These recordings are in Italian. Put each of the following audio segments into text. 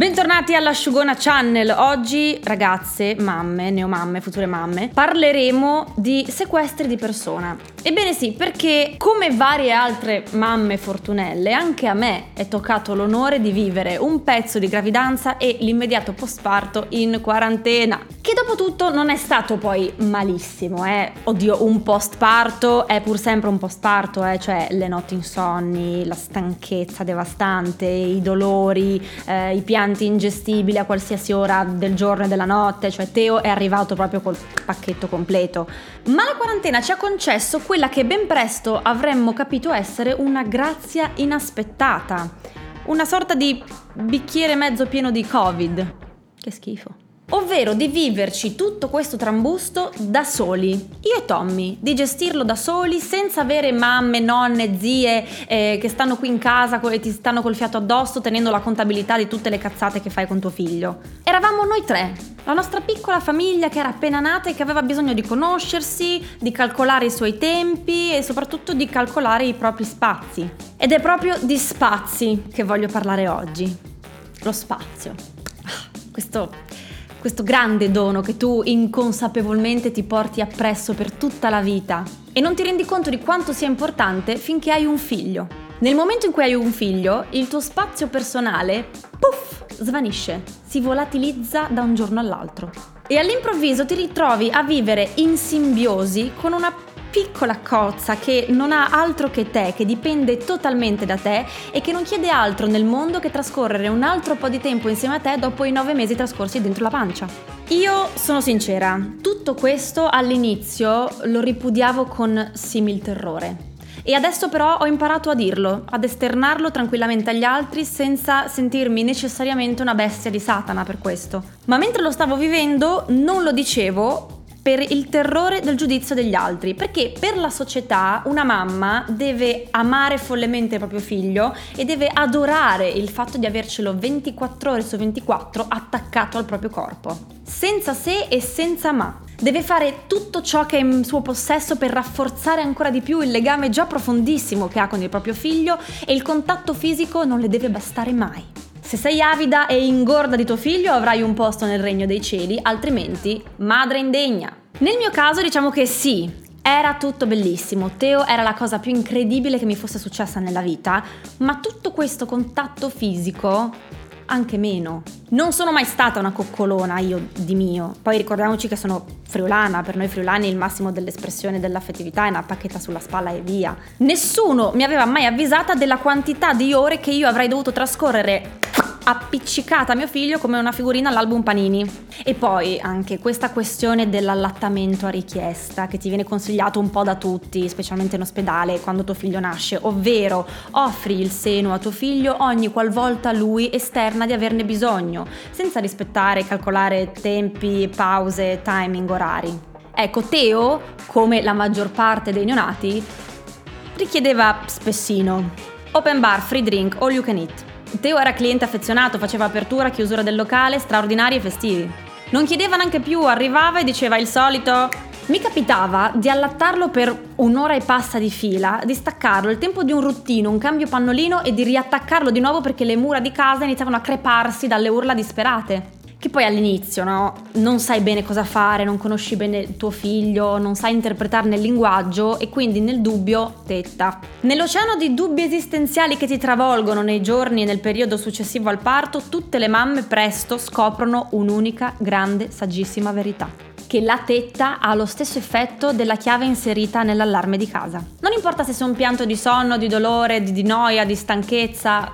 Bentornati all'Asciugona Channel. Oggi, ragazze, mamme, neomamme, future mamme, parleremo di sequestri di persona. Ebbene sì, perché come varie altre mamme fortunelle, anche a me è toccato l'onore di vivere un pezzo di gravidanza e l'immediato postparto in quarantena. Che dopo tutto non è stato poi malissimo, eh. Oddio, un postparto è pur sempre un postparto, eh, cioè le notti insonni, la stanchezza devastante, i dolori, eh, i pianti ingestibili a qualsiasi ora del giorno e della notte, cioè Teo è arrivato proprio col pacchetto completo. Ma la quarantena ci ha concesso quella che ben presto avremmo capito essere una grazia inaspettata, una sorta di bicchiere mezzo pieno di Covid. Che schifo ovvero di viverci tutto questo trambusto da soli, io e Tommy, di gestirlo da soli senza avere mamme, nonne, zie eh, che stanno qui in casa e ti stanno col fiato addosso tenendo la contabilità di tutte le cazzate che fai con tuo figlio. Eravamo noi tre, la nostra piccola famiglia che era appena nata e che aveva bisogno di conoscersi, di calcolare i suoi tempi e soprattutto di calcolare i propri spazi. Ed è proprio di spazi che voglio parlare oggi. Lo spazio. Ah, questo questo grande dono che tu inconsapevolmente ti porti appresso per tutta la vita e non ti rendi conto di quanto sia importante finché hai un figlio. Nel momento in cui hai un figlio, il tuo spazio personale, puff, svanisce, si volatilizza da un giorno all'altro. E all'improvviso ti ritrovi a vivere in simbiosi con una piccola cozza che non ha altro che te, che dipende totalmente da te e che non chiede altro nel mondo che trascorrere un altro po' di tempo insieme a te dopo i nove mesi trascorsi dentro la pancia. Io sono sincera, tutto questo all'inizio lo ripudiavo con simil terrore. E adesso però ho imparato a dirlo, ad esternarlo tranquillamente agli altri senza sentirmi necessariamente una bestia di Satana per questo. Ma mentre lo stavo vivendo non lo dicevo per il terrore del giudizio degli altri, perché per la società una mamma deve amare follemente il proprio figlio e deve adorare il fatto di avercelo 24 ore su 24 attaccato al proprio corpo, senza se e senza ma. Deve fare tutto ciò che è in suo possesso per rafforzare ancora di più il legame già profondissimo che ha con il proprio figlio e il contatto fisico non le deve bastare mai. Se sei avida e ingorda di tuo figlio avrai un posto nel regno dei cieli, altrimenti madre indegna. Nel mio caso diciamo che sì, era tutto bellissimo, Teo era la cosa più incredibile che mi fosse successa nella vita, ma tutto questo contatto fisico anche meno. Non sono mai stata una coccolona io di mio. Poi ricordiamoci che sono friulana, per noi friulani il massimo dell'espressione dell'affettività è una pacchetta sulla spalla e via. Nessuno mi aveva mai avvisata della quantità di ore che io avrei dovuto trascorrere appiccicata a mio figlio come una figurina all'album Panini. E poi anche questa questione dell'allattamento a richiesta che ti viene consigliato un po' da tutti, specialmente in ospedale quando tuo figlio nasce, ovvero offri il seno a tuo figlio ogni qualvolta lui esterna di averne bisogno, senza rispettare e calcolare tempi, pause, timing, orari. Ecco, Teo, come la maggior parte dei neonati, richiedeva spessino. Open bar, free drink, all you can eat. Teo era cliente affezionato, faceva apertura, chiusura del locale, straordinari e festivi. Non chiedeva neanche più, arrivava e diceva il solito. Mi capitava di allattarlo per un'ora e passa di fila, di staccarlo il tempo di un ruttino, un cambio pannolino e di riattaccarlo di nuovo perché le mura di casa iniziavano a creparsi dalle urla disperate che poi all'inizio no, non sai bene cosa fare, non conosci bene tuo figlio, non sai interpretarne il linguaggio e quindi nel dubbio tetta. Nell'oceano di dubbi esistenziali che ti travolgono nei giorni e nel periodo successivo al parto, tutte le mamme presto scoprono un'unica grande saggissima verità che la tetta ha lo stesso effetto della chiave inserita nell'allarme di casa. Non importa se sei un pianto di sonno, di dolore, di, di noia, di stanchezza,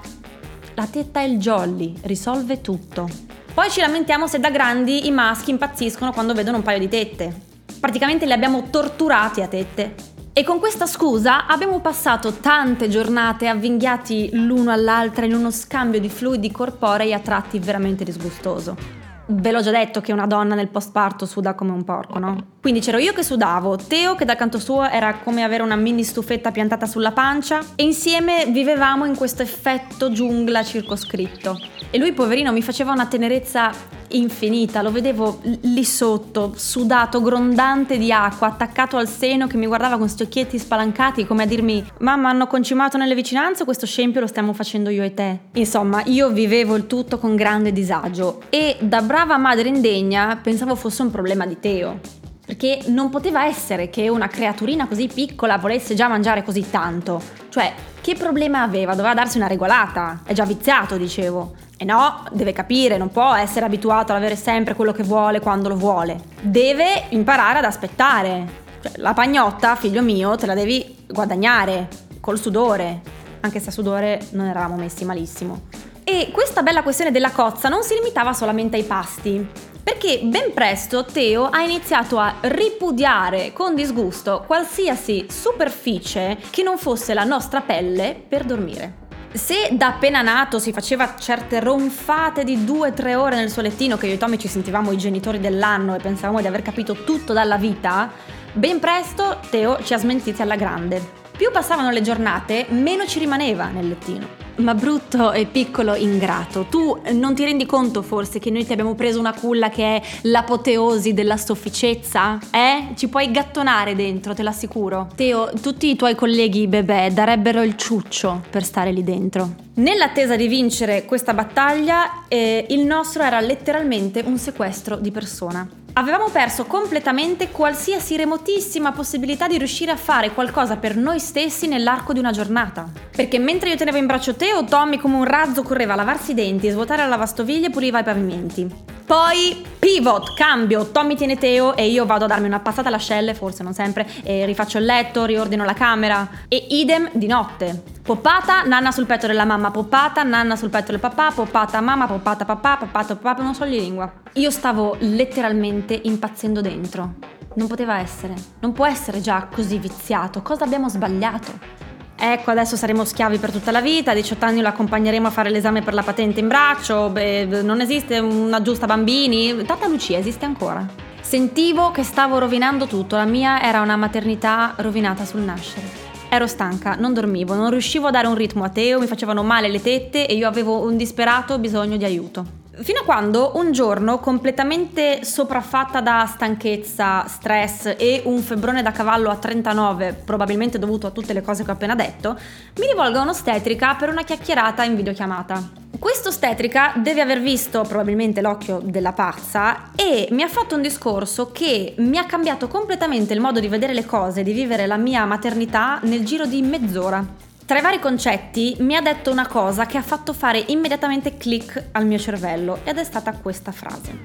la tetta è il jolly, risolve tutto. Poi ci lamentiamo se da grandi i maschi impazziscono quando vedono un paio di tette. Praticamente li abbiamo torturati a tette. E con questa scusa abbiamo passato tante giornate avvinghiati l'uno all'altra in uno scambio di fluidi corporei a tratti veramente disgustoso. Ve l'ho già detto che una donna nel postparto suda come un porco, no? Quindi c'ero io che sudavo, Teo che dal canto suo era come avere una mini stufetta piantata sulla pancia e insieme vivevamo in questo effetto giungla circoscritto. E lui, poverino, mi faceva una tenerezza infinita, lo vedevo lì sotto, sudato, grondante di acqua, attaccato al seno che mi guardava con questi occhietti spalancati come a dirmi mamma hanno concimato nelle vicinanze questo scempio lo stiamo facendo io e te. Insomma, io vivevo il tutto con grande disagio e da brava madre indegna pensavo fosse un problema di Teo. Perché non poteva essere che una creaturina così piccola volesse già mangiare così tanto. Cioè, che problema aveva? Doveva darsi una regolata. È già viziato, dicevo. E no, deve capire, non può essere abituato ad avere sempre quello che vuole quando lo vuole. Deve imparare ad aspettare. Cioè, la pagnotta, figlio mio, te la devi guadagnare col sudore. Anche se a sudore non eravamo messi malissimo. E questa bella questione della cozza non si limitava solamente ai pasti perché ben presto Teo ha iniziato a ripudiare con disgusto qualsiasi superficie che non fosse la nostra pelle per dormire. Se da appena nato si faceva certe ronfate di 2-3 ore nel suo lettino che io e Tommy ci sentivamo i genitori dell'anno e pensavamo di aver capito tutto dalla vita, ben presto Teo ci ha smentiti alla grande. Più passavano le giornate, meno ci rimaneva nel lettino. Ma brutto e piccolo ingrato, tu non ti rendi conto forse che noi ti abbiamo preso una culla che è l'apoteosi della sofficezza? Eh? Ci puoi gattonare dentro, te l'assicuro. Teo, tutti i tuoi colleghi bebè darebbero il ciuccio per stare lì dentro. Nell'attesa di vincere questa battaglia, eh, il nostro era letteralmente un sequestro di persona. Avevamo perso completamente qualsiasi remotissima possibilità di riuscire a fare qualcosa per noi stessi nell'arco di una giornata. Perché mentre io tenevo in braccio Teo, Tommy come un razzo correva a lavarsi i denti, svuotare la lavastoviglie e puliva i pavimenti. Poi pivot, cambio, Tommy tiene Teo e io vado a darmi una passata all'ascelle, forse non sempre, e rifaccio il letto, riordino la camera. E idem di notte. Poppata, nanna sul petto della mamma, poppata, nanna sul petto del papà, poppata mamma, poppata papà, poppata papà, non so di lingua. Io stavo letteralmente impazzendo dentro. Non poteva essere, non può essere già così viziato. Cosa abbiamo sbagliato? Ecco, adesso saremo schiavi per tutta la vita, a 18 anni lo accompagneremo a fare l'esame per la patente in braccio, beh, non esiste una giusta bambini, Tata Lucia esiste ancora. Sentivo che stavo rovinando tutto, la mia era una maternità rovinata sul nascere. Ero stanca, non dormivo, non riuscivo a dare un ritmo a Teo, mi facevano male le tette e io avevo un disperato bisogno di aiuto. Fino a quando un giorno, completamente sopraffatta da stanchezza, stress e un febbrone da cavallo a 39, probabilmente dovuto a tutte le cose che ho appena detto, mi rivolgo a un'ostetrica per una chiacchierata in videochiamata. Questo ostetrica deve aver visto probabilmente l'occhio della pazza e mi ha fatto un discorso che mi ha cambiato completamente il modo di vedere le cose, di vivere la mia maternità nel giro di mezz'ora. Tra i vari concetti mi ha detto una cosa che ha fatto fare immediatamente click al mio cervello ed è stata questa frase.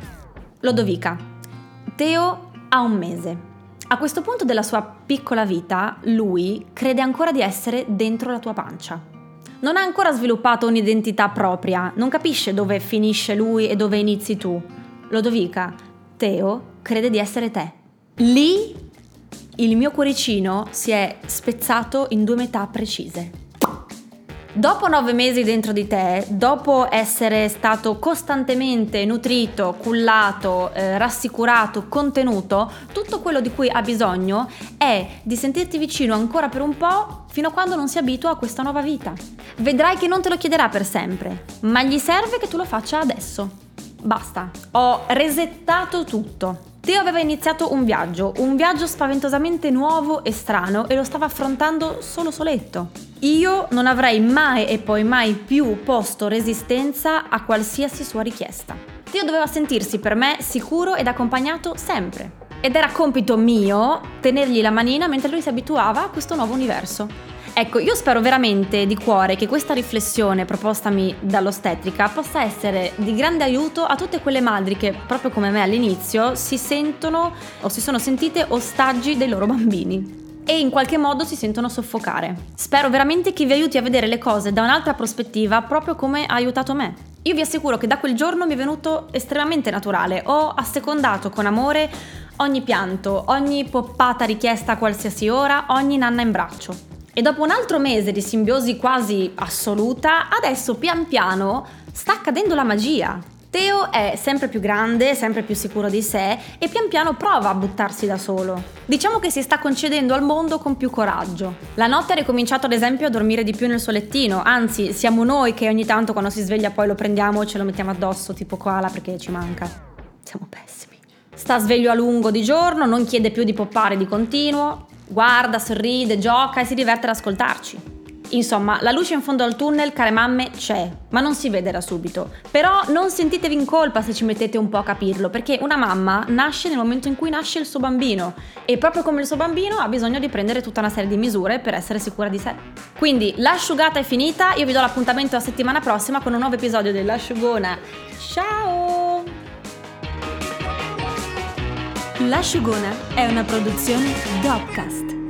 Lodovica, Teo ha un mese. A questo punto della sua piccola vita, lui crede ancora di essere dentro la tua pancia. Non ha ancora sviluppato un'identità propria, non capisce dove finisce lui e dove inizi tu. Lodovica, Teo crede di essere te. Lì il mio cuoricino si è spezzato in due metà precise. Dopo nove mesi dentro di te, dopo essere stato costantemente nutrito, cullato, eh, rassicurato, contenuto, tutto quello di cui ha bisogno è di sentirti vicino ancora per un po' fino a quando non si abitua a questa nuova vita. Vedrai che non te lo chiederà per sempre, ma gli serve che tu lo faccia adesso. Basta, ho resettato tutto. Teo aveva iniziato un viaggio, un viaggio spaventosamente nuovo e strano e lo stava affrontando solo soletto. Io non avrei mai e poi mai più posto resistenza a qualsiasi sua richiesta. Teo doveva sentirsi per me sicuro ed accompagnato sempre. Ed era compito mio tenergli la manina mentre lui si abituava a questo nuovo universo. Ecco, io spero veramente di cuore che questa riflessione propostami dall'ostetrica possa essere di grande aiuto a tutte quelle madri che, proprio come me all'inizio, si sentono o si sono sentite ostaggi dei loro bambini e in qualche modo si sentono soffocare. Spero veramente che vi aiuti a vedere le cose da un'altra prospettiva, proprio come ha aiutato me. Io vi assicuro che da quel giorno mi è venuto estremamente naturale, ho assecondato con amore ogni pianto, ogni poppata richiesta a qualsiasi ora, ogni nanna in braccio. E dopo un altro mese di simbiosi quasi assoluta, adesso pian piano sta accadendo la magia. Teo è sempre più grande, sempre più sicuro di sé e pian piano prova a buttarsi da solo. Diciamo che si sta concedendo al mondo con più coraggio. La notte ha ricominciato ad esempio a dormire di più nel suo lettino, anzi siamo noi che ogni tanto quando si sveglia poi lo prendiamo e ce lo mettiamo addosso tipo koala perché ci manca. Siamo pessimi. Sta sveglio a lungo di giorno, non chiede più di poppare di continuo, guarda, sorride, gioca e si diverte ad ascoltarci. Insomma, la luce in fondo al tunnel, care mamme, c'è, ma non si vede da subito. Però non sentitevi in colpa se ci mettete un po' a capirlo, perché una mamma nasce nel momento in cui nasce il suo bambino e proprio come il suo bambino ha bisogno di prendere tutta una serie di misure per essere sicura di sé. Quindi l'asciugata è finita, io vi do l'appuntamento la settimana prossima con un nuovo episodio dell'asciugona. Ciao! L'asciugona è una produzione Dopcast.